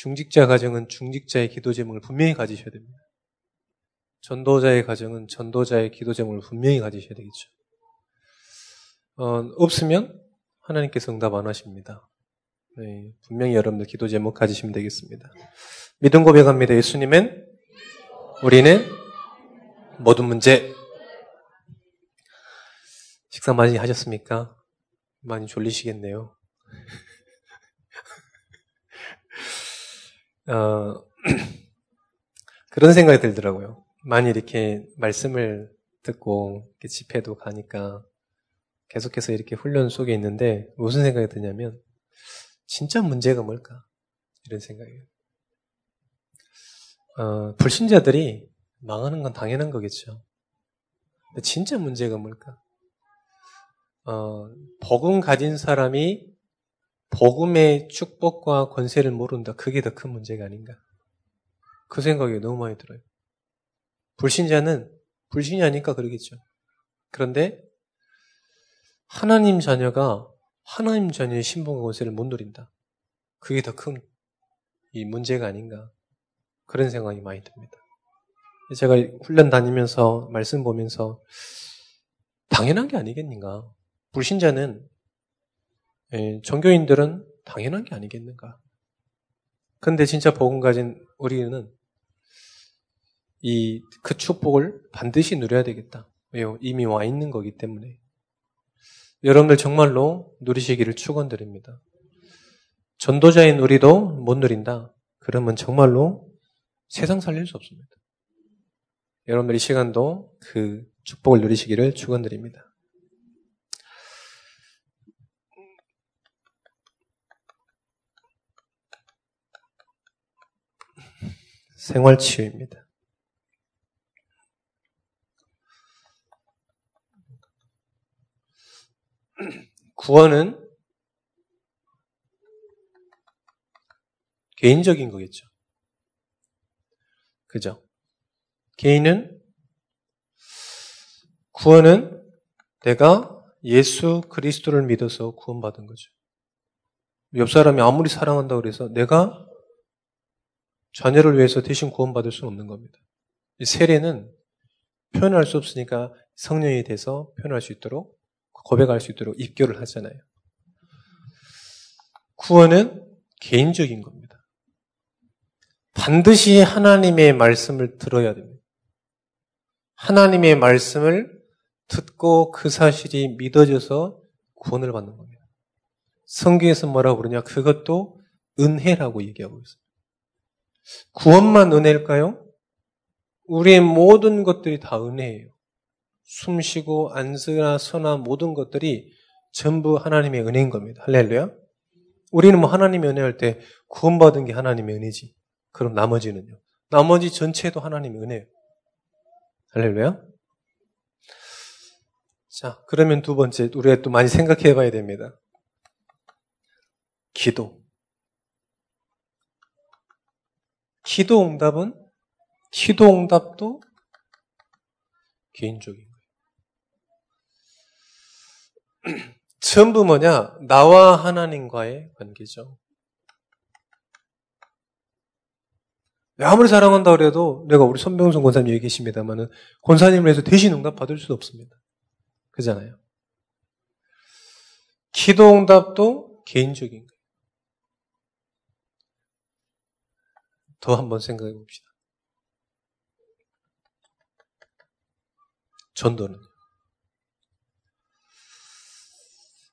중직자 가정은 중직자의 기도 제목을 분명히 가지셔야 됩니다. 전도자의 가정은 전도자의 기도 제목을 분명히 가지셔야 되겠죠. 어, 없으면 하나님께서 응답 안 하십니다. 네, 분명히 여러분들 기도 제목 가지시면 되겠습니다. 믿음 고백합니다. 예수님은 우리는 모든 문제 식사 많이 하셨습니까? 많이 졸리시겠네요. 어, 그런 생각이 들더라고요. 많이 이렇게 말씀을 듣고 이렇게 집회도 가니까 계속해서 이렇게 훈련 속에 있는데 무슨 생각이 드냐면 진짜 문제가 뭘까? 이런 생각이에요. 어, 불신자들이 망하는 건 당연한 거겠죠. 진짜 문제가 뭘까? 어, 복음 가진 사람이 복음의 축복과 권세를 모른다. 그게 더 큰 문제가 아닌가. 그 생각이 너무 많이 들어요. 불신자는 불신자니까 그러겠죠. 그런데 하나님 자녀가 하나님 자녀의 신분과 권세를 못 누린다. 그게 더 큰 이 문제가 아닌가. 그런 생각이 많이 듭니다. 제가 훈련 다니면서 말씀 보면서 당연한 게 아니겠는가. 불신자는 예, 종교인들은 당연한 게 아니겠는가. 근데 진짜 복음 가진 우리는 이 그 축복을 반드시 누려야 되겠다. 왜요? 이미 와 있는 거기 때문에. 여러분들 정말로 누리시기를 축원드립니다. 전도자인 우리도 못 누린다. 그러면 정말로 세상 살릴 수 없습니다. 여러분들 이 시간도 그 축복을 누리시기를 축원드립니다. 생활 치유입니다. 구원은 개인적인 거겠죠. 그죠? 개인은 구원은 내가 예수 그리스도를 믿어서 구원받은 거죠. 옆 사람이 아무리 사랑한다고 그래서 내가 자녀를 위해서 대신 구원받을 수는 없는 겁니다. 세례는 표현할 수 없으니까 성령이 돼서 표현할 수 있도록 고백할 수 있도록 입교를 하잖아요. 구원은 개인적인 겁니다. 반드시 하나님의 말씀을 들어야 됩니다. 하나님의 말씀을 듣고 그 사실이 믿어져서 구원을 받는 겁니다. 성경에서 뭐라고 그러냐? 그것도 은혜라고 얘기하고 있습니다. 구원만 은혜일까요? 우리의 모든 것들이 다 은혜예요. 숨 쉬고 안쓰나 서나 모든 것들이 전부 하나님의 은혜인 겁니다. 할렐루야. 우리는 뭐 하나님의 은혜 할 때 구원받은 게 하나님의 은혜지. 그럼 나머지는요. 나머지 전체도 하나님의 은혜예요. 할렐루야. 자, 그러면 두 번째 우리가 또 많이 생각해 봐야 됩니다. 기도. 기도 응답은 기도 응답도 개인적인 거예요. 전부 뭐냐? 나와 하나님과의 관계죠. 아무리 사랑한다 그래도 내가 우리 손병선 권사님 여기 계십니다만은 권사님을 해서 대신 응답 받을 수 없습니다. 그잖아요. 기도 응답도 개인적인 거예요. 더 한번 생각해 봅시다. 전도는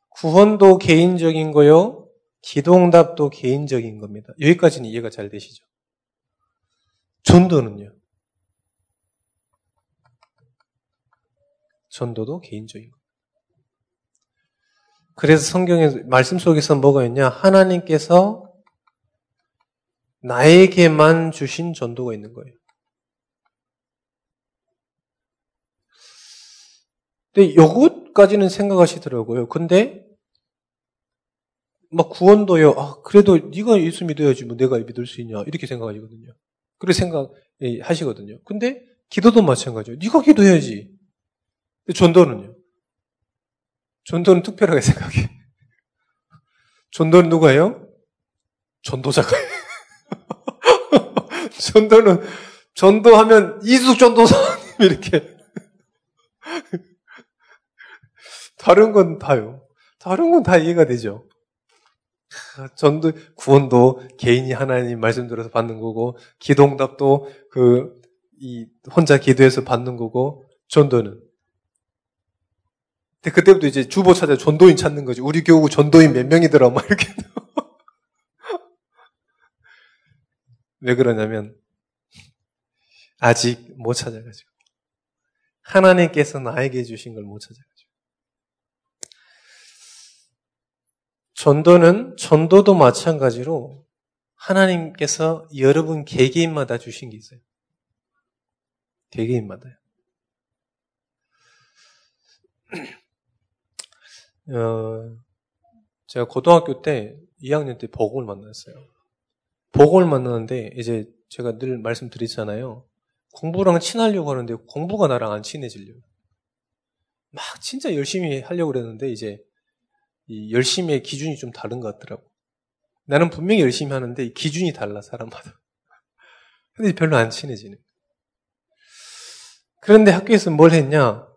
구원도 개인적인 거요. 기도응답도 개인적인 겁니다. 여기까지는 이해가 잘 되시죠? 전도는요. 전도도 개인적인 겁니다. 그래서 성경의 말씀 속에서 뭐가 있냐? 하나님께서 나에게만 주신 전도가 있는 거예요. 근데 요것까지는 생각하시더라고요. 근데 막 구원도요. 아, 그래도 네가 예수 믿어야지 뭐 내가 믿을 수 있냐 이렇게 생각하시거든요. 그렇게 생각하시거든요. 근데 기도도 마찬가지예요. 네가 기도해야지. 전도는요. 전도는 특별하게 생각해. 전도는 누가요? 전도자가. 전도는, 전도하면 이숙 전도사님 이렇게. 다른 건 다요. 다른 건 다 이해가 되죠. 전도, 구원도 개인이 하나님 말씀 들어서 받는 거고, 기동답도 그, 이, 혼자 기도해서 받는 거고, 전도는. 근데 그때부터 이제 주보 찾아 전도인 찾는 거지. 우리 교우 전도인 몇 명이더라, 막 이렇게. 왜 그러냐면, 아직 못 찾아가지고. 하나님께서 나에게 주신 걸 못 찾아가지고. 전도는 전도도 마찬가지로 하나님께서 여러분 개개인마다 주신 게 있어요. 개개인마다요. 어, 제가 고등학교 때 2학년 때 복음을 만났어요. 복음을 만났는데 이제 제가 늘 말씀드리잖아요. 공부랑 친하려고 하는데 공부가 나랑 안 친해지려고. 막 진짜 열심히 하려고 그랬는데 이제 이 열심히의 기준이 좀 다른 것 같더라고. 나는 분명히 열심히 하는데 기준이 달라, 사람마다. 근데 별로 안 친해지는. 그런데 학교에서 뭘 했냐?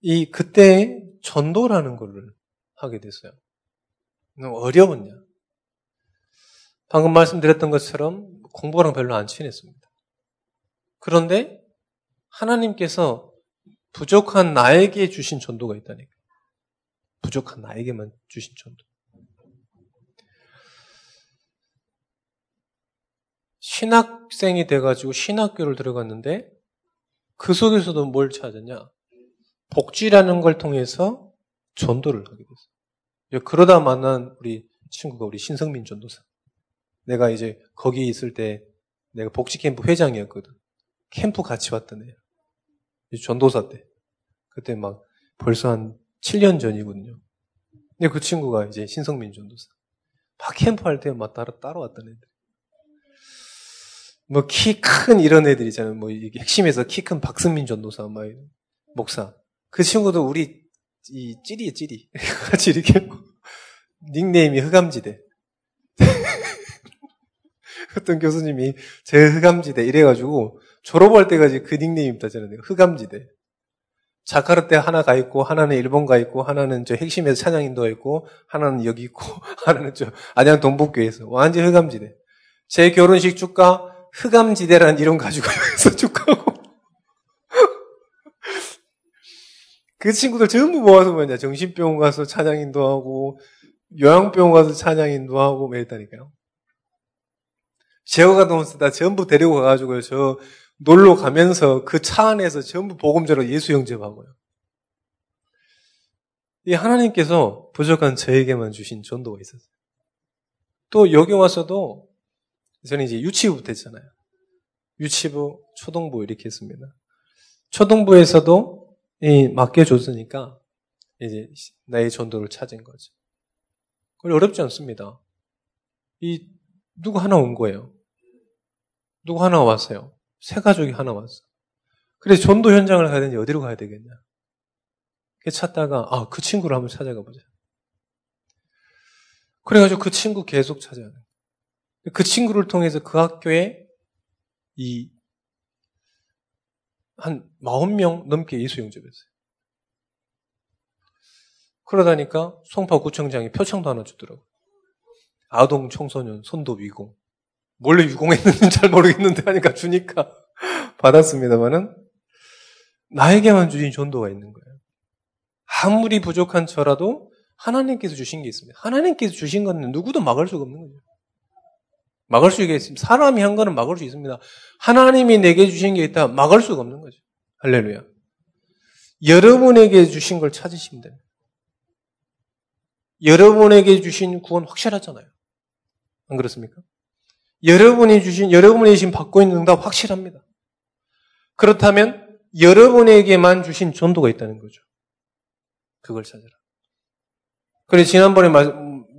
이, 그때 전도라는 거를 하게 됐어요. 너무 어려웠냐? 방금 말씀드렸던 것처럼 공부랑 별로 안 친했습니다. 그런데 하나님께서 부족한 나에게 주신 전도가 있다니까. 부족한 나에게만 주신 전도. 신학생이 돼가지고 신학교를 들어갔는데 그 속에서도 뭘 찾았냐? 복지라는 걸 통해서 전도를 하게 됐어요. 그러다 만난 우리 친구가 우리 신성민 전도사. 내가 이제 거기 있을 때 내가 복지 캠프 회장이었거든. 캠프 같이 왔던 애야. 전도사 때. 그때 막 벌써 한 7년 전이거든요. 근데 그 친구가 이제 신성민 전도사. 막 캠프 할 때 막 따로, 따로 왔던 애들. 뭐 키 큰 이런 애들 있잖아요. 뭐 이게 핵심에서 키 큰 박승민 전도사, 막 목사. 그 친구도 우리 이 찌리에 찌리. 같이 이렇게 닉네임이 흑암지대. 어떤 교수님이 제 흑암지대 이래가지고 졸업할 때까지 그 닉네임 있다잖아요. 흑암지대. 자카르 때 하나 가 있고, 하나는 일본 가 있고, 하나는 저 핵심에서 찬양 인도가 있고, 하나는 여기 있고, 하나는 저 안양 동북교에서 완전 흑암지대. 제 결혼식 축가 흑암지대라는 이름 가지고 여기서 축가하고. 그 친구들 전부 모아서 뭐냐, 정신병원 가서 찬양 인도하고, 요양병원 가서 찬양 인도하고, 뭐 했다니까요. 제어가 쓰다 전부 데리고 가가지고요, 저 놀러 가면서 그 차 안에서 전부 복음제로 예수 영접하고요. 이 하나님께서 부족한 저에게만 주신 전도가 있었어요. 또 여기 와서도 저는 이제 유치부부터 했잖아요. 유치부, 초등부 이렇게 했습니다. 초등부에서도 이 맡겨줬으니까 이제 나의 전도를 찾은 거죠. 그걸 어렵지 않습니다. 이 누구 하나 온 거예요. 누구 하나 왔어요. 새 가족이 하나 왔어. 그래서 전도 현장을 가야 되는지 어디로 가야 되겠냐. 찾다가, 아, 그 친구를 한번 찾아가 보자. 그래가지고 그 친구 계속 찾아야 돼. 그 친구를 통해서 그 학교에 이, 한 40명 넘게 예수 영접했어요. 그러다니까 송파구청장이 표창도 하나 주더라고. 아동 청소년 선도 위공. 몰래 유공했는지는 잘 모르겠는데 하니까 주니까 받았습니다만은 나에게만 주신 전도가 있는 거예요. 아무리 부족한 저라도 하나님께서 주신 게 있습니다. 하나님께서 주신 건 누구도 막을 수가 없는 거죠. 막을 수 있겠습니다. 사람이 한 거는 막을 수 있습니다. 하나님이 내게 주신 게 있다 막을 수가 없는 거죠. 할렐루야. 여러분에게 주신 걸 찾으시면 됩니다. 여러분에게 주신 구원 확실하잖아요. 안 그렇습니까? 여러분이 주신, 여러분이 지금 받고 있는 응답 확실합니다. 그렇다면 여러분에게만 주신 전도가 있다는 거죠. 그걸 찾아라. 그래 지난번에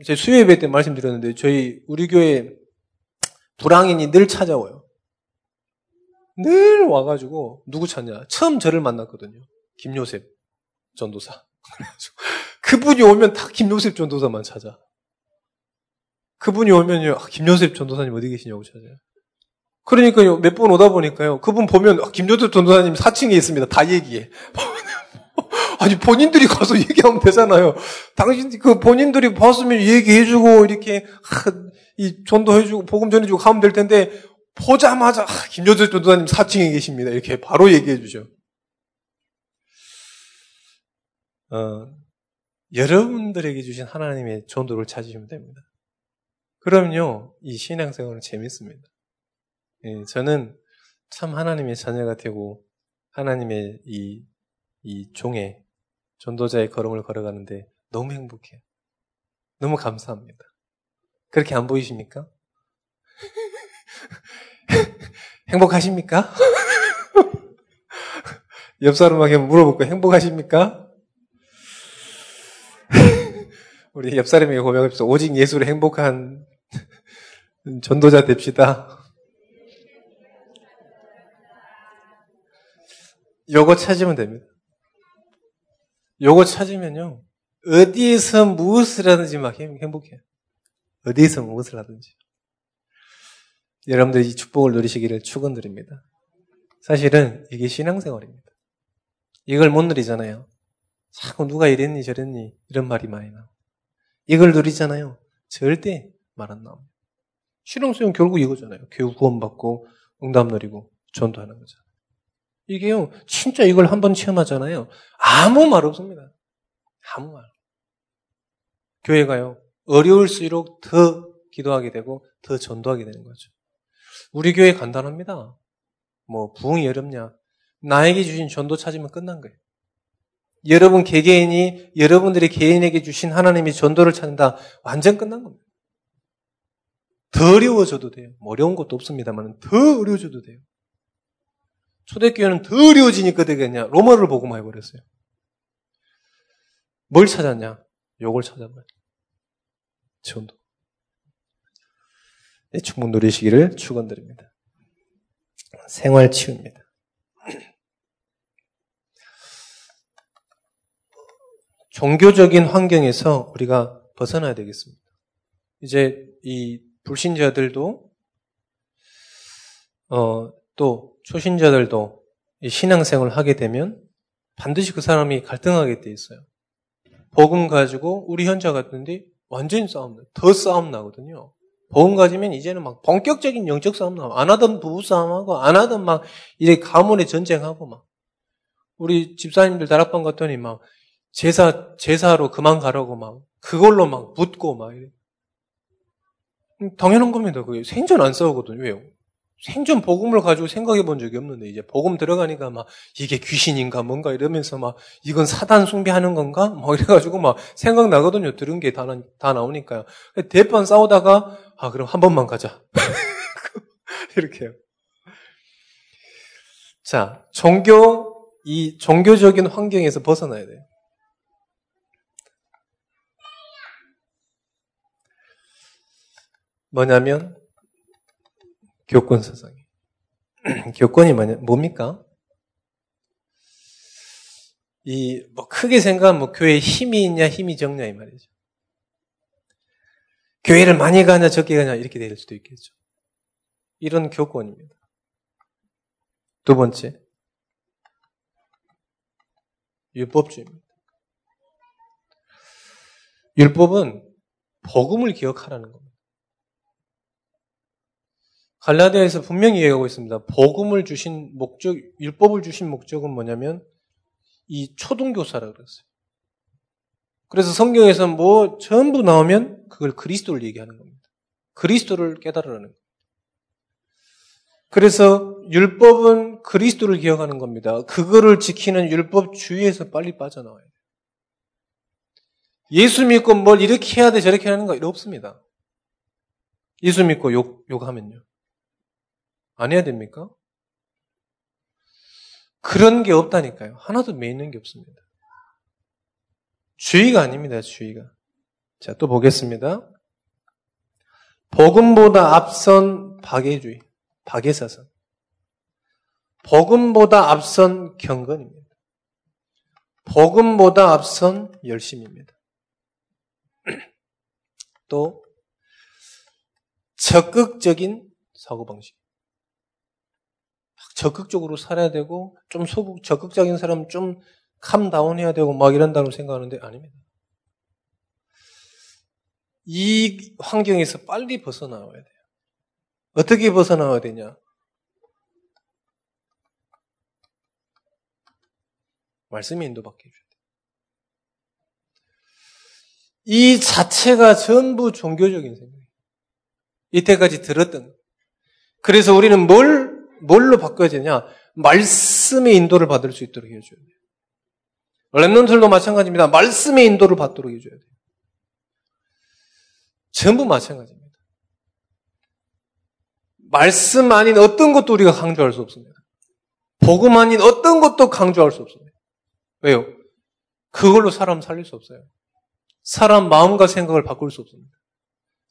제 수요 예배 때 말씀드렸는데 저희 우리 교회 불황인이 늘 찾아와요. 늘 와가지고 누구 찾냐? 처음 저를 만났거든요. 김요셉 전도사. 그래가지고 그분이 오면 다 김요셉 전도사만 찾아. 그분이 오면요, 아, 김요셉 전도사님 어디 계시냐고 찾아요. 그러니까요, 몇 번 오다 보니까요, 그분 보면, 아, 김조태 전도사님 4층에 있습니다. 다 얘기해. 아니, 본인들이 가서 얘기하면 되잖아요. 당신, 그 본인들이 봤으면 얘기해주고, 이렇게, 하, 이 전도해주고, 복음 전해주고 가면 될 텐데, 보자마자, 아, 김조태 전도사님 4층에 계십니다. 이렇게 바로 얘기해주죠. 어, 여러분들에게 주신 하나님의 전도를 찾으시면 됩니다. 그럼요, 이 신앙생활은 재밌습니다. 예, 저는 참 하나님의 자녀가 되고 하나님의 이, 이 종의 전도자의 걸음을 걸어가는데 너무 행복해요. 너무 감사합니다. 그렇게 안 보이십니까? 행복하십니까? 옆 사람에게 물어볼까 행복하십니까? 우리 옆 사람에게 고백합시다. 오직 예수로 행복한 전도자 됩시다. 요거 찾으면 됩니다. 요거 찾으면요. 어디에서 무엇을 하든지 막 행복해요. 어디에서 무엇을 하든지. 여러분들이 이 축복을 누리시기를 축원드립니다. 사실은 이게 신앙생활입니다. 이걸 못 누리잖아요. 자꾸 누가 이랬니 저랬니 이런 말이 많이 나와. 이걸 누리잖아요. 절대 말 안 나옵니다. 신앙생활 결국 이거잖아요. 교육 구원받고 응답 누리고 전도하는 거죠. 이게요, 진짜 이걸 한번 체험하잖아요. 아무 말 없습니다. 아무 말. 교회가요, 어려울수록 더 기도하게 되고 더 전도하게 되는 거죠. 우리 교회 간단합니다. 뭐, 부흥이 어렵냐. 나에게 주신 전도 찾으면 끝난 거예요. 여러분 개개인이 여러분들이 개인에게 주신 하나님의 전도를 찾는다. 완전 끝난 겁니다. 더 어려워져도 돼요. 뭐 어려운 것도 없습니다만 더 어려워져도 돼요. 초대교회는 더 어려워지니까 되겠냐? 로마를 보고만 해버렸어요. 뭘 찾았냐? 요걸 찾아봐요. 전도. 네, 충분 누리시기를 축원드립니다. 생활 치유입니다. 종교적인 환경에서 우리가 벗어나야 되겠습니다. 이제 이 불신자들도 어, 또 초신자들도 신앙생활을 하게 되면 반드시 그 사람이 갈등하게 돼 있어요. 복음 가지고 우리 현자 같은데 완전히 싸움, 더 싸움 나거든요. 복음 가지면 이제는 막 본격적인 영적 싸움 나고 안 하던 부부 싸움하고 안 하던 막 이제 가문의 전쟁하고 막 우리 집사님들 다락방 갔더니 막 제사 제사로 그만 가라고 막 그걸로 막 붙고 막 이래. 당연한 겁니다. 그게 생전 안 싸우거든요. 왜요? 생전 복음을 가지고 생각해 본 적이 없는데 이제 복음 들어가니까 막 이게 귀신인가 뭔가 이러면서 막 이건 사단 숭배하는 건가? 뭐 이래가지고 막 생각 나거든요. 들은 게 다 다 나오니까요. 대판 싸우다가 아 그럼 한 번만 가자. 이렇게요. 자 종교 이 종교적인 환경에서 벗어나야 돼요. 뭐냐면 교권 사상이. 교권이 뭐냐, 뭡니까? 이, 뭐, 크게 생각하면 뭐, 교회에 힘이 있냐, 힘이 적냐, 이 말이죠. 교회를 많이 가냐, 적게 가냐, 이렇게 될 수도 있겠죠. 이런 교권입니다. 두 번째, 율법주의입니다. 율법은 복음을 기억하라는 겁니다. 갈라디아에서 분명히 얘기하고 있습니다. 복음을 주신 목적, 율법을 주신 목적은 뭐냐면 이 초등교사라 그랬어요. 그래서 성경에서 뭐 전부 나오면 그걸 그리스도를 얘기하는 겁니다. 그리스도를 깨달으라는 겁니다. 그래서 율법은 그리스도를 기억하는 겁니다. 그거를 지키는 율법 주의에서 빨리 빠져나와야 돼요. 예수 믿고 뭘 이렇게 해야 돼 저렇게 하는 거 없습니다. 예수 믿고 욕, 욕하면요. 안 해야 됩니까? 그런 게 없다니까요. 하나도 매있는 게 없습니다. 주의가 아닙니다, 주의가. 자, 또 보겠습니다. 복음보다 앞선 박애주의, 박애사선. 복음보다 앞선 경건입니다. 복음보다 앞선 열심입니다. 또 적극적인 사고방식. 적극적으로 살아야 되고 좀 소극 적극적인 사람 좀 캄다운 해야 되고 막 이런다고 생각하는데 아닙니다. 이 환경에서 빨리 벗어나와야 돼요. 어떻게 벗어나와야 되냐? 말씀이 인도받게 해줘야 돼요. 이 자체가 전부 종교적인 생각이에요. 이때까지 들었던. 그래서 우리는 뭘, 뭘로 바꿔야 되냐? 말씀의 인도를 받을 수 있도록 해줘야 돼요. 랩런들도 마찬가지입니다. 말씀의 인도를 받도록 해줘야 돼요. 전부 마찬가지입니다. 말씀 아닌 어떤 것도 우리가 강조할 수 없습니다. 복음 아닌 어떤 것도 강조할 수 없습니다. 왜요? 그걸로 사람 살릴 수 없어요. 사람 마음과 생각을 바꿀 수 없습니다.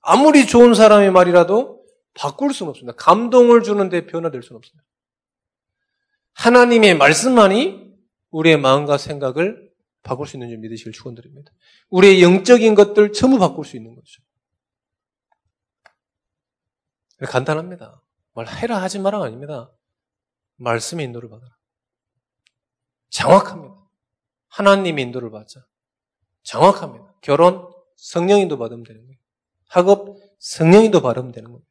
아무리 좋은 사람의 말이라도 바꿀 수는 없습니다. 감동을 주는데 변화될 수는 없습니다. 하나님의 말씀만이 우리의 마음과 생각을 바꿀 수 있는 줄 믿으시길 축원드립니다. 우리의 영적인 것들 전부 바꿀 수 있는 거죠. 간단합니다. 말해라 하지 마라 아닙니다. 말씀의 인도를 받아라. 정확합니다. 하나님의 인도를 받자. 정확합니다. 결혼 성령인도 받으면 되는 거예요. 학업 성령인도 받으면 되는 겁니다.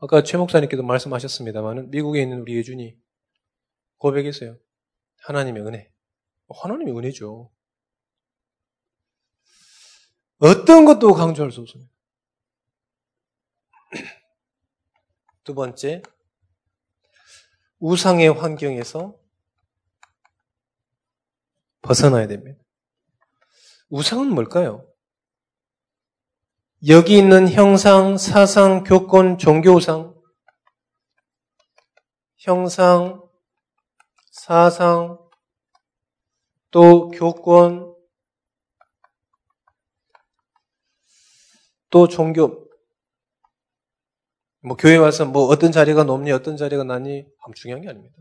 아까 최 목사님께도 말씀하셨습니다만 미국에 있는 우리 예준이 고백했어요. 하나님의 은혜. 하나님의 은혜죠. 어떤 것도 강조할 수 없습니다. 두 번째, 우상의 환경에서 벗어나야 됩니다. 우상은 뭘까요? 여기 있는 형상, 사상, 교권, 종교우상, 형상, 사상, 또 교권, 또 종교, 뭐 교회 와서 뭐 어떤 자리가 높니 어떤 자리가 낮니 중요한 게 아닙니다.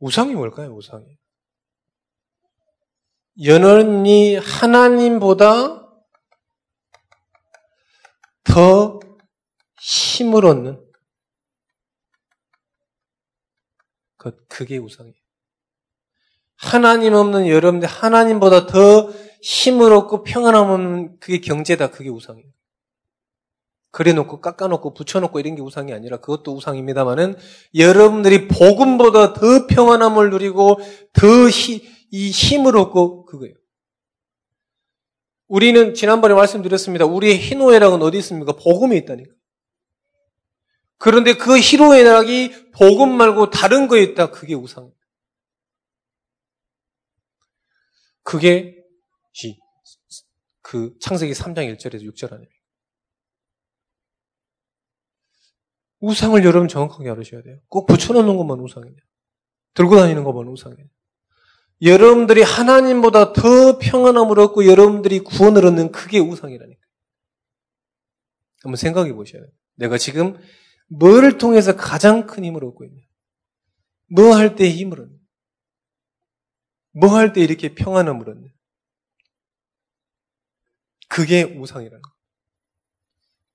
우상이 뭘까요? 우상이. 연원이 하나님보다 더 힘을 얻는 그, 그게 우상이에요. 하나님 없는 여러분들 하나님보다 더 힘을 얻고 평안함 없는 그게 경제다. 그게 우상이에요. 그래놓고 깎아놓고 붙여놓고 이런 게 우상이 아니라 그것도 우상입니다만은 여러분들이 복음보다 더 평안함을 누리고 더 이 힘을 얻고 그거예요. 우리는 지난번에 말씀드렸습니다. 우리의 희노애락은 어디 있습니까? 복음에 있다니까. 그런데 그 희노애락이 복음 말고 다른 거에 있다. 그게 우상입니다. 그게 그 창세기 3장 1절에서 6절 아니에요. 우상을 여러분 정확하게 알으셔야 돼요. 꼭 붙여놓는 것만 우상이냐. 들고 다니는 것만 우상이냐. 여러분들이 하나님보다 더 평안함을 얻고 여러분들이 구원을 얻는 그게 우상이라니까. 한번 생각해 보셔야 돼요. 내가 지금 뭐를 통해서 가장 큰 힘을 얻고 있냐. 뭐 할 때 힘을 얻냐. 뭐 할 때 이렇게 평안함을 얻냐. 그게 우상이라는 거예요.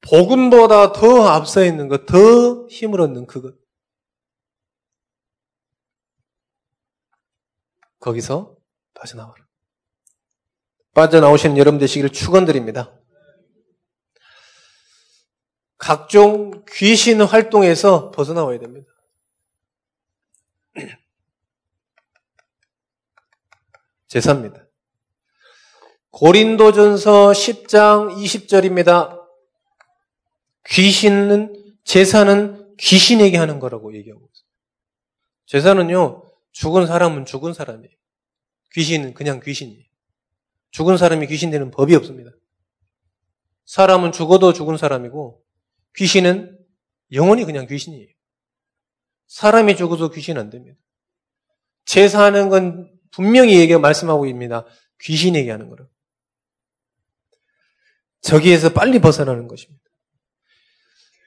복음보다 더 앞서 있는 것, 더 힘을 얻는 그것. 거기서 빠져나와라. 빠져나오신 여러분 되시기를 축원드립니다. 각종 귀신 활동에서 벗어나와야 됩니다. 제사입니다. 고린도전서 10장 20절입니다. 귀신은 제사는 귀신에게 하는 거라고 얘기하고 있어요. 제사는요 죽은 사람은 죽은 사람이에요. 귀신은 그냥 귀신이에요. 죽은 사람이 귀신 되는 법이 없습니다. 사람은 죽어도 죽은 사람이고 귀신은 영원히 그냥 귀신이에요. 사람이 죽어도 귀신 안 됩니다. 제사하는 건 분명히 얘기 말씀하고 있습니다. 귀신에게 하는 거라고. 저기에서 빨리 벗어나는 것입니다.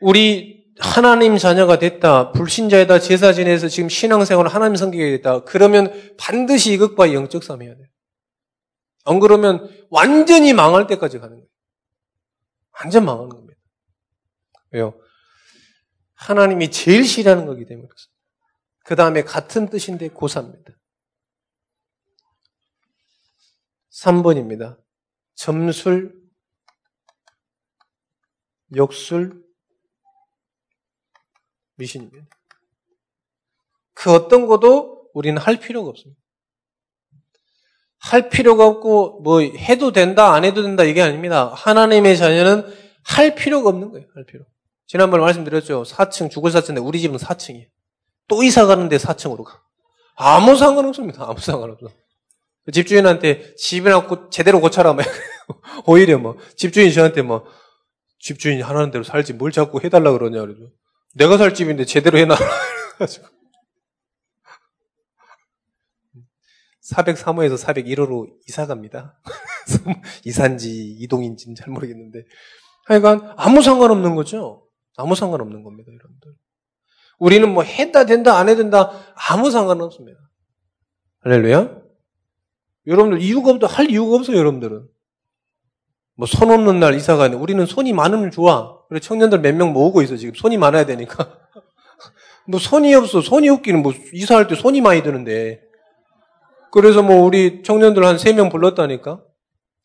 우리 하나님 자녀가 됐다, 불신자이다, 제사 지내서 지금 신앙생활을 하나님 성격이 됐다. 그러면 반드시 이것과 영적 싸움 해야 돼요. 안 그러면 완전히 망할 때까지 가는 거예요. 완전 망하는 겁니다. 왜요? 하나님이 제일 싫어하는 거기 때문에. 그 다음에 같은 뜻인데 고사입니다. 3번입니다. 점술, 역술, 미신입니다. 그 어떤 것도 우리는 할 필요가 없습니다. 할 필요가 없고 뭐 해도 된다 안 해도 된다 이게 아닙니다. 하나님의 자녀는 할 필요가 없는 거예요. 할 필요. 지난번에 말씀드렸죠. 4층 죽을 사층인데 우리 집은 4층이에요. 또 이사 가는데 4층으로 가. 아무 상관없습니다. 아무 상관없어. 집주인한테 집이나 제대로 고쳐라. 뭐. 오히려 뭐 집주인 저한테 뭐 집주인이 하라는 대로 살지 뭘 자꾸 해달라 그러냐 그러죠. 내가 살 집인데 제대로 해놔라. 가지고 403호에서 401호로 이사 갑니다. 이산지 이동인지는 잘 모르겠는데. 하여간 아무 상관없는 거죠. 아무 상관없는 겁니다, 여러분들. 우리는 뭐 했다 된다 안 해도 된다 아무 상관없습니다. 할렐루야. 여러분들 이유가 없다 할 이유가 없어요, 여러분들은. 뭐 손 없는 날 이사 가는 우리는 손이 많으면 좋아. 그래 청년들 몇 명 모으고 있어 지금 손이 많아야 되니까. 뭐 손이 없어. 손이 없기는 뭐 이사할 때 손이 많이 드는데. 그래서 뭐 우리 청년들 한 세 명 불렀다니까.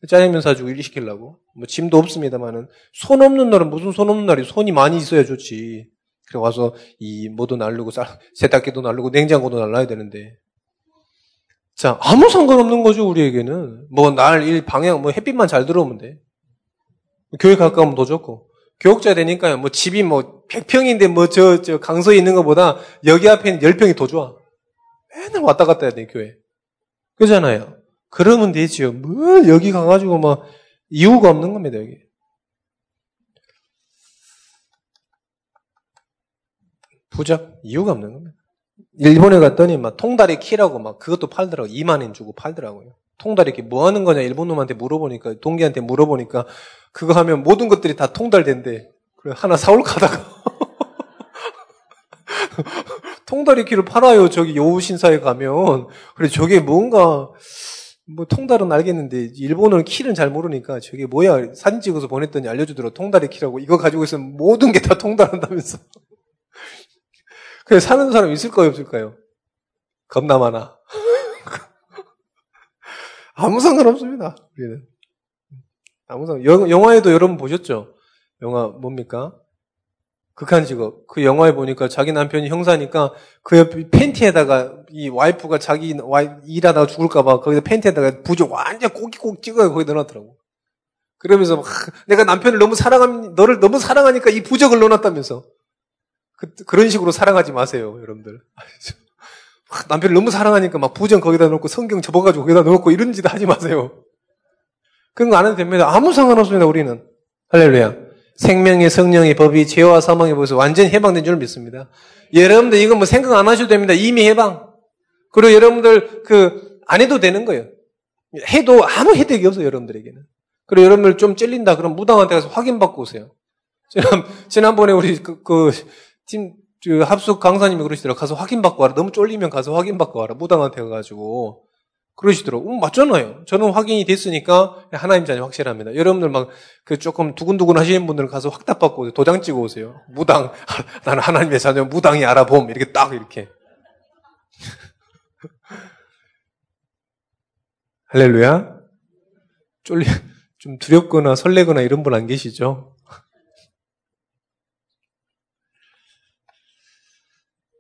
짜장면 사주고 일 시키려고. 뭐 짐도 없습니다만은 손 없는 날은 무슨 손 없는 날이 손이 많이 있어야 좋지. 그래 와서 이 뭐도 날르고 세탁기도 날르고 냉장고도 날라야 되는데. 자 아무 상관없는 거죠 우리에게는. 뭐 날 일 방향 뭐 햇빛만 잘 들어오면 돼. 교회 가까우면 더 좋고. 교육자 되니까요. 뭐 집이 뭐 100평인데 뭐 저 저 강서에 있는 것보다 여기 앞에 10평이 더 좋아. 맨날 왔다 갔다 해야 돼 교회. 그잖아요. 그러면 되지요. 뭘 여기 가가지고 뭐 이유가 없는 겁니다, 여기. 부적 이유가 없는 겁니다. 일본에 갔더니 막 통다리 키라고 막 그것도 팔더라고. 2만 원 주고 팔더라고요. 통다리 키 뭐 하는 거냐 일본 놈한테 물어보니까 동기한테 물어보니까 그거 하면 모든 것들이 다 통달된대. 그래 하나 사올까 하다가 통다리 키를 팔아요. 저기 여우신사에 가면. 그래 저게 뭔가 뭐 통달은 알겠는데 일본어는 키는 잘 모르니까 저게 뭐야 사진 찍어서 보냈더니 알려주더라 통달의 키라고 이거 가지고 있으면 모든 게 다 통달한다면서 그래 사는 사람 있을까요 없을까요? 겁나 많아 아무 상관없습니다 우리는 아무 상관 영화에도 여러분 보셨죠? 영화 뭡니까? 극한 직업. 그 영화에 보니까 자기 남편이 형사니까 그옆 팬티에다가 이 와이프가 자기 와이, 일하다가 죽을까봐 거기다 팬티에다가 부지 완전 꼭꼭 찍어요. 거기 넣어놨더라고. 그러면서 막 내가 남편을 너무 사랑함, 너를 너무 사랑하니까 이 부적을 넣어놨다면서. 그, 그런 식으로 사랑하지 마세요, 여러분들. 남편을 너무 사랑하니까 막 부정 거기다 넣고 성경 접어가지고 거기다 넣고 이런 짓 하지 마세요. 그런 거 안 해도 됩니다. 아무 상관없습니다, 우리는. 할렐루야. 생명의 성령의 법이 죄와 사망의 법에서 완전히 해방된 줄 믿습니다. 여러분들 이거 뭐 생각 안 하셔도 됩니다. 이미 해방. 그리고 여러분들 그 안 해도 되는 거예요. 해도 아무 혜택이 없어요, 여러분들에게는. 그리고 여러분들 좀 찔린다 그럼 무당한테 가서 확인받고 오세요. 지난, 지난번에 우리 그, 그, 팀, 그 합숙 강사님이 그러시더라고. 가서 확인받고 와라. 너무 쫄리면 가서 확인받고 와라. 무당한테 가가지고. 그러시더라고. 음, 맞잖아요. 저는 확인이 됐으니까 하나님 자녀 확실합니다. 여러분들 막 그 조금 두근두근 하시는 분들은 가서 확답받고. 도장 찍어 오세요. 무당. 나는 하나님의 자녀 무당이 알아봄. 이렇게 딱 이렇게. 할렐루야. 쫄리, 좀 두렵거나 설레거나 이런 분 안 계시죠?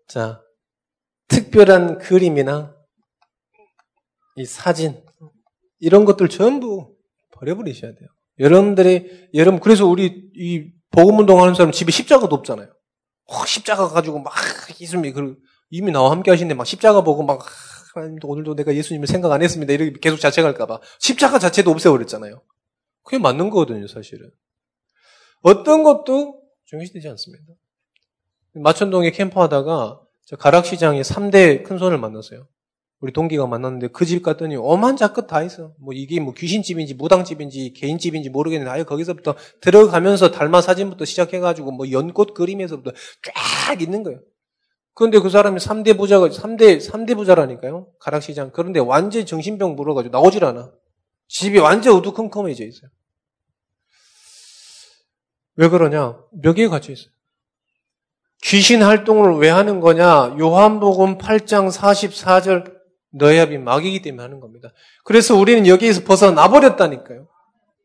자, 특별한 그림이나 이 사진, 이런 것들 전부 버려버리셔야 돼요. 여러분들이, 여러분, 그래서 우리 이 복음운동 하는 사람 집에 십자가도 없잖아요. 어, 십자가 가지고 막, 예수님이 그, 이미 나와 함께 하시는데 막 십자가 보고 막, 하나님도 오늘도 내가 예수님을 생각 안 했습니다. 이렇게 계속 자책할까봐. 십자가 자체도 없애버렸잖아요. 그게 맞는 거거든요, 사실은. 어떤 것도 중요시되지 않습니다. 마천동에 캠프하다가 가락시장에 3대 큰 손을 만났어요. 우리 동기가 만났는데 그 집 갔더니 어만 자끝 다 있어. 뭐 이게 뭐 귀신집인지 무당집인지 개인집인지 모르겠는데 아예 거기서부터 들어가면서 달마 사진부터 시작해가지고 뭐 연꽃 그림에서부터 쫙 있는 거예요. 그런데 그 사람이 3대 부자가, 3대, 3대 부자라니까요. 가락시장. 그런데 완전 정신병 물어가지고 나오질 않아. 집이 완전 어두컴컴해져 있어요. 왜 그러냐? 몇 개가 갇혀 있어요. 귀신 활동을 왜 하는 거냐? 요한복음 8장 44절 너야비 마귀이기 때문에 하는 겁니다. 그래서 우리는 여기에서 벗어나 버렸다니까요.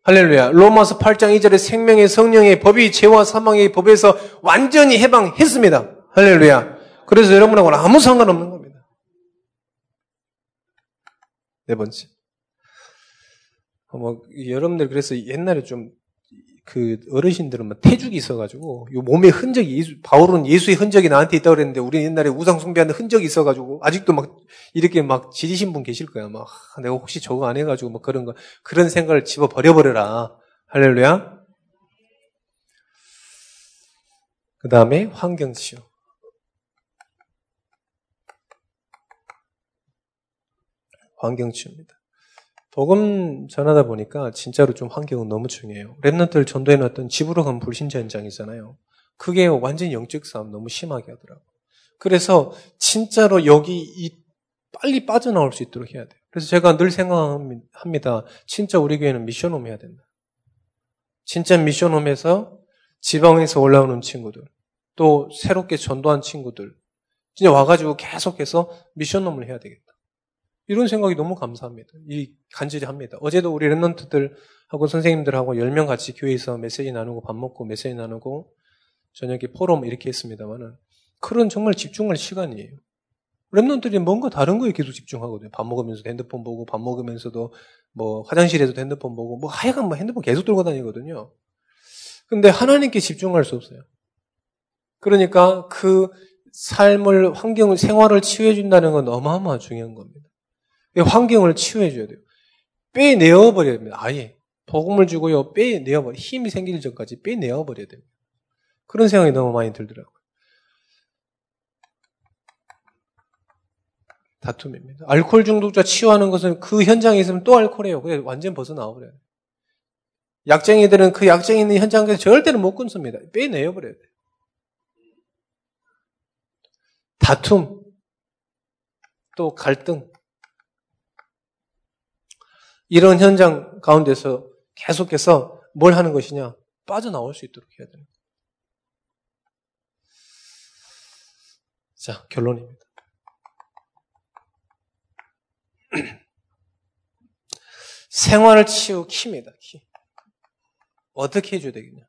할렐루야. 로마서 8장 2절에 생명의 성령의 법이 죄와 사망의 법에서 완전히 해방했습니다. 할렐루야. 그래서 여러분하고는 아무 상관없는 겁니다. 네 번째. 뭐, 여러분들 그래서 옛날에 좀 그 어르신들은 막 태죽이 있어가지고 요 몸에 흔적이 예수, 바울은 예수의 흔적이 나한테 있다고 그랬는데 우리 옛날에 우상 숭배하는 흔적이 있어가지고 아직도 막 이렇게 막 지리신 분 계실 거야. 막 내가 혹시 저거 안 해가지고 막 그런 거 그런 생각을 집어 버려버려라. 할렐루야. 그 다음에 환경치유. 환경치유입니다. 복음 전하다 보니까 진짜로 좀 환경은 너무 중요해요. 랩런트를 전도해 놨던 집으로 간 불신자 현장이잖아요. 그게 완전 영적 싸움 너무 심하게 하더라고. 그래서 진짜로 여기 이 빨리 빠져나올 수 있도록 해야 돼요. 그래서 제가 늘 생각합니다. 진짜 우리 교회는 미션홈 해야 된다. 진짜 미션홈에서 지방에서 올라오는 친구들, 또 새롭게 전도한 친구들, 진짜 와가지고 계속해서 미션홈을 해야 되겠다. 이런 생각이 너무 감사합니다. 이 간절히 합니다. 어제도 우리 랩런트들하고 선생님들하고 10명 같이 교회에서 메시지 나누고 밥 먹고 메시지 나누고 저녁에 포럼 이렇게 했습니다만은 그런 정말 집중할 시간이에요. 랩런트들이 뭔가 다른 거에 계속 집중하거든요. 밥 먹으면서도 핸드폰 보고 밥 먹으면서도 뭐 화장실에서도 핸드폰 보고 뭐 하여간 뭐 핸드폰 계속 들고 다니거든요. 근데 하나님께 집중할 수 없어요. 그러니까 그 삶을 환경을 생활을 치유해 준다는 건 어마어마한 중요한 겁니다. 환경을 치유해 줘야 돼요. 빼내어 버려야 됩니다. 아예. 복음을 주고요. 빼내어 버려. 힘이 생기기 전까지 빼내어 버려야 됩니다. 그런 생각이 너무 많이 들더라고요. 다툼입니다. 알코올 중독자 치유하는 것은 그 현장에 있으면 또 알코올이에요. 그게 완전 벗어나와 버려요. 약쟁이들은 그 약쟁이 있는 현장에서 절대로 못 끊습니다. 빼내어 버려야 돼요. 다툼, 또 갈등, 이런 현장 가운데서 계속해서 뭘 하는 것이냐? 빠져나올 수 있도록 해야 됩니다. 자, 결론입니다. 생활을 치우 키입니다, 키. 어떻게 해줘야 되겠냐?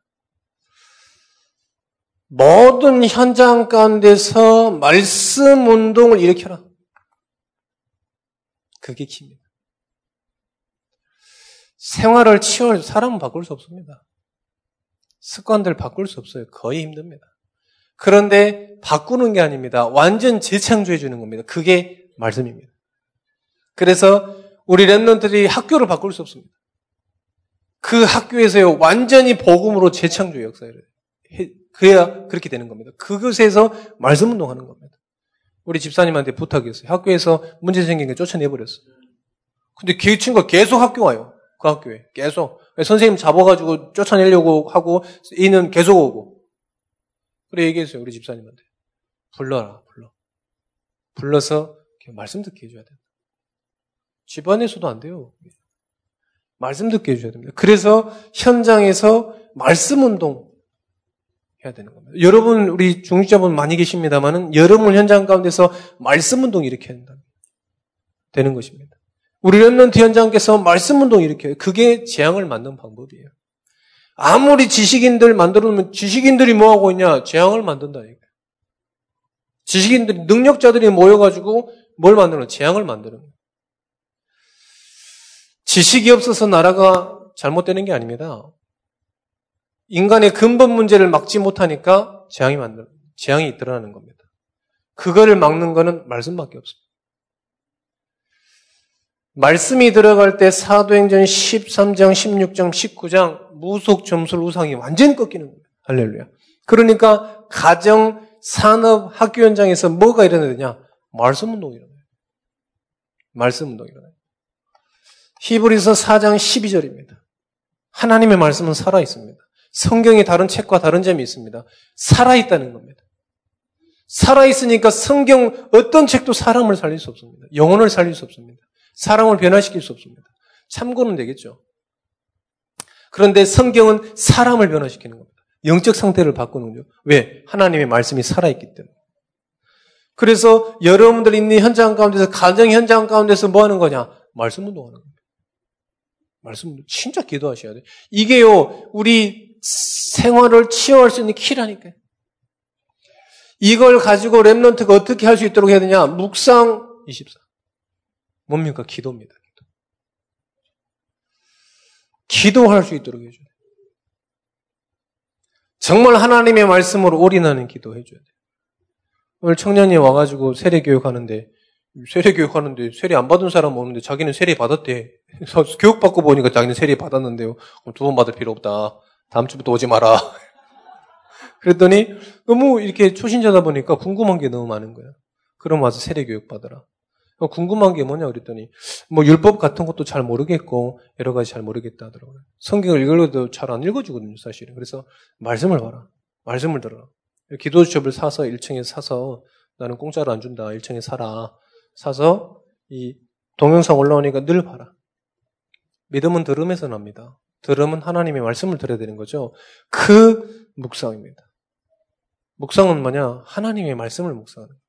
모든 현장 가운데서 말씀 운동을 일으켜라. 그게 키입니다. 생활을 치울 사람은 바꿀 수 없습니다. 습관들 바꿀 수 없어요. 거의 힘듭니다. 그런데 바꾸는 게 아닙니다. 완전 재창조해 주는 겁니다. 그게 말씀입니다. 그래서 우리 랩런들이 학교를 바꿀 수 없습니다. 그 학교에서요, 완전히 복음으로 재창조 역사를 해, 그래야 그렇게 되는 겁니다. 그것에서 말씀 운동하는 겁니다. 우리 집사님한테 부탁했어요. 학교에서 문제 생긴 게 쫓아내버렸어요. 근데 그 친구가 계속 학교 와요. 그 학교에. 계속. 선생님 잡아가지고 쫓아내려고 하고, 이는 계속 오고. 그래 얘기했어요. 우리 집사님한테. 불러라, 불러. 불러서 말씀 듣게 해줘야 된다. 집안에서도 안 돼요. 말씀 듣게 해줘야 됩니다. 그래서 현장에서 말씀 운동 해야 되는 겁니다. 여러분, 우리 중직자분 많이 계십니다만은 여러분 현장 가운데서 말씀 운동 이렇게 한다. 되는 것입니다. 우리 랩런트 현장께서 말씀 운동 일으켜요. 그게 재앙을 만든 방법이에요. 아무리 지식인들 만들어 놓으면 지식인들이 뭐 하고 있냐? 재앙을 만든다. 지식인들이, 능력자들이 모여 가지고 뭘 만드는 재앙을 만드는 거예요. 지식이 없어서 나라가 잘못되는 게 아닙니다. 인간의 근본 문제를 막지 못하니까 재앙이 만들, 재앙이 드러나는 겁니다. 그거를 막는 거는 말씀밖에 없습니다. 말씀이 들어갈 때 사도행전 13장, 16장, 19장 무속 점술 우상이 완전히 꺾이는 거예요. 할렐루야. 그러니까 가정, 산업, 학교 현장에서 뭐가 일어나느냐? 말씀 운동이 일어나요. 말씀 운동이 일어나요. 히브리서 4장 12절입니다. 하나님의 말씀은 살아 있습니다. 성경의 다른 책과 다른 점이 있습니다. 살아 있다는 겁니다. 살아 있으니까 성경 어떤 책도 사람을 살릴 수 없습니다. 영혼을 살릴 수 없습니다. 사람을 변화시킬 수 없습니다. 참고는 되겠죠. 그런데 성경은 사람을 변화시키는 겁니다. 영적 상태를 바꾸는 거죠. 왜? 하나님의 말씀이 살아있기 때문에. 그래서 여러분들 있는 현장 가운데서, 가정 현장 가운데서 뭐 하는 거냐? 말씀 운동하는 거예요. 말씀. 진짜 기도하셔야 돼. 이게요, 우리 생활을 치유할 수 있는 키라니까요. 이걸 가지고 랩런트가 어떻게 할 수 있도록 해야 되냐? 묵상 24. 뭡니까? 기도입니다. 기도. 기도할 수 있도록 해줘야 돼. 정말 하나님의 말씀으로 올인하는 기도 해줘야 돼. 오늘 청년이 와가지고 세례교육 하는데, 세례교육 하는데, 세례 안 받은 사람 오는데 자기는 세례 받았대. 교육받고 보니까 자기는 세례 받았는데요. 두 번 받을 필요 없다. 다음 주부터 오지 마라. 그랬더니 너무 이렇게 초신자다 보니까 궁금한 게 너무 많은 거야. 그럼 와서 세례 교육 받아라. 궁금한 게 뭐냐 그랬더니 뭐 율법 같은 것도 잘 모르겠고 여러 가지 잘 모르겠다 하더라고요. 성경을 읽어도 잘 안 읽어주거든요, 사실은. 그래서 말씀을 봐라. 말씀을 들어라. 기도 수첩을 사서 1층에 사서 나는 공짜로 안 준다. 1층에 사라. 사서 이 동영상 올라오니까 늘 봐라. 믿음은 들음에서 납니다. 들음은 하나님의 말씀을 들어야 되는 거죠. 그 묵상입니다. 묵상은 뭐냐? 하나님의 말씀을 묵상하는 거예요.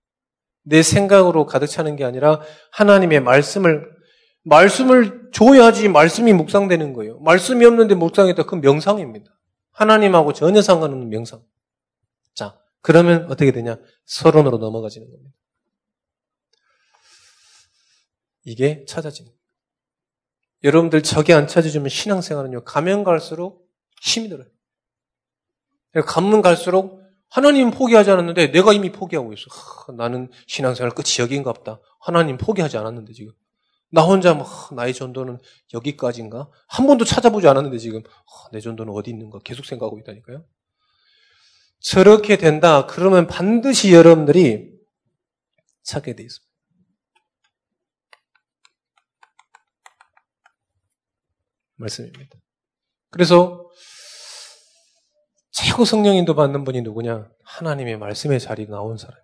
내 생각으로 가득 차는 게 아니라 하나님의 말씀을 말씀을 줘야지 말씀이 묵상되는 거예요. 말씀이 없는데 묵상했다 그 명상입니다. 하나님하고 전혀 상관없는 명상. 자, 그러면 어떻게 되냐? 서론으로 넘어가지는 겁니다. 이게 찾아지는. 여러분들 저게 안 찾아주면 신앙생활은요, 가면 갈수록 힘이 들어요. 가면 갈수록 하나님 포기하지 않았는데 내가 이미 포기하고 있어. 하, 나는 신앙생활 끝이 여기인가 보다. 하나님 포기하지 않았는데 지금. 나 혼자 막 나의 전도는 여기까지인가? 한 번도 찾아보지 않았는데 지금 하, 내 전도는 어디 있는가 계속 생각하고 있다니까요. 저렇게 된다. 그러면 반드시 여러분들이 찾게 돼 있습니다. 말씀입니다. 그래서 최고 성령인도 받는 분이 누구냐? 하나님의 말씀의 자리에 나온 사람이.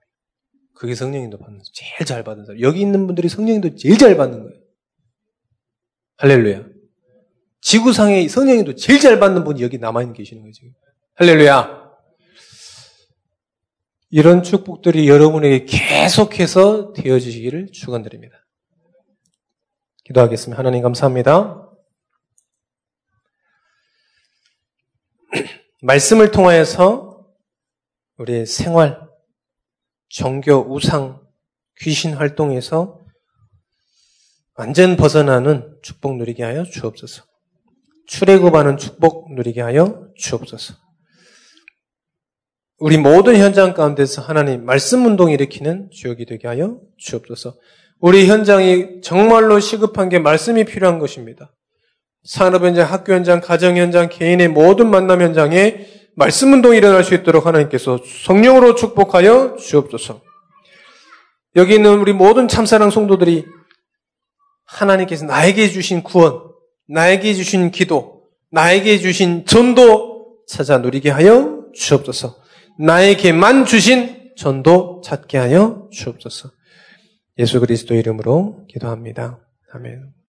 그게 성령인도 받는 제일 잘 받는 사람. 여기 있는 분들이 성령인도 제일 잘 받는 거예요. 할렐루야. 지구상에 성령인도 제일 잘 받는 분이 여기 남아있는 계시는 거예요, 지금. 할렐루야. 이런 축복들이 여러분에게 계속해서 되어지기를 축원드립니다. 기도하겠습니다. 하나님 감사합니다. 말씀을 통하여서 우리의 생활, 종교, 우상, 귀신 활동에서 완전 벗어나는 축복 누리게 하여 주옵소서. 출애굽하는 축복 누리게 하여 주옵소서. 우리 모든 현장 가운데서 하나님 말씀 운동 일으키는 주역이 되게 하여 주옵소서. 우리 현장이 정말로 시급한 게 말씀이 필요한 것입니다. 산업 현장, 학교 현장, 가정 현장, 개인의 모든 만남 현장에 말씀 운동이 일어날 수 있도록 하나님께서 성령으로 축복하여 주옵소서. 여기 있는 우리 모든 참사랑 성도들이 하나님께서 나에게 주신 구원, 나에게 주신 기도, 나에게 주신 전도 찾아 누리게 하여 주옵소서. 나에게만 주신 전도 찾게 하여 주옵소서. 예수 그리스도 이름으로 기도합니다. 아멘.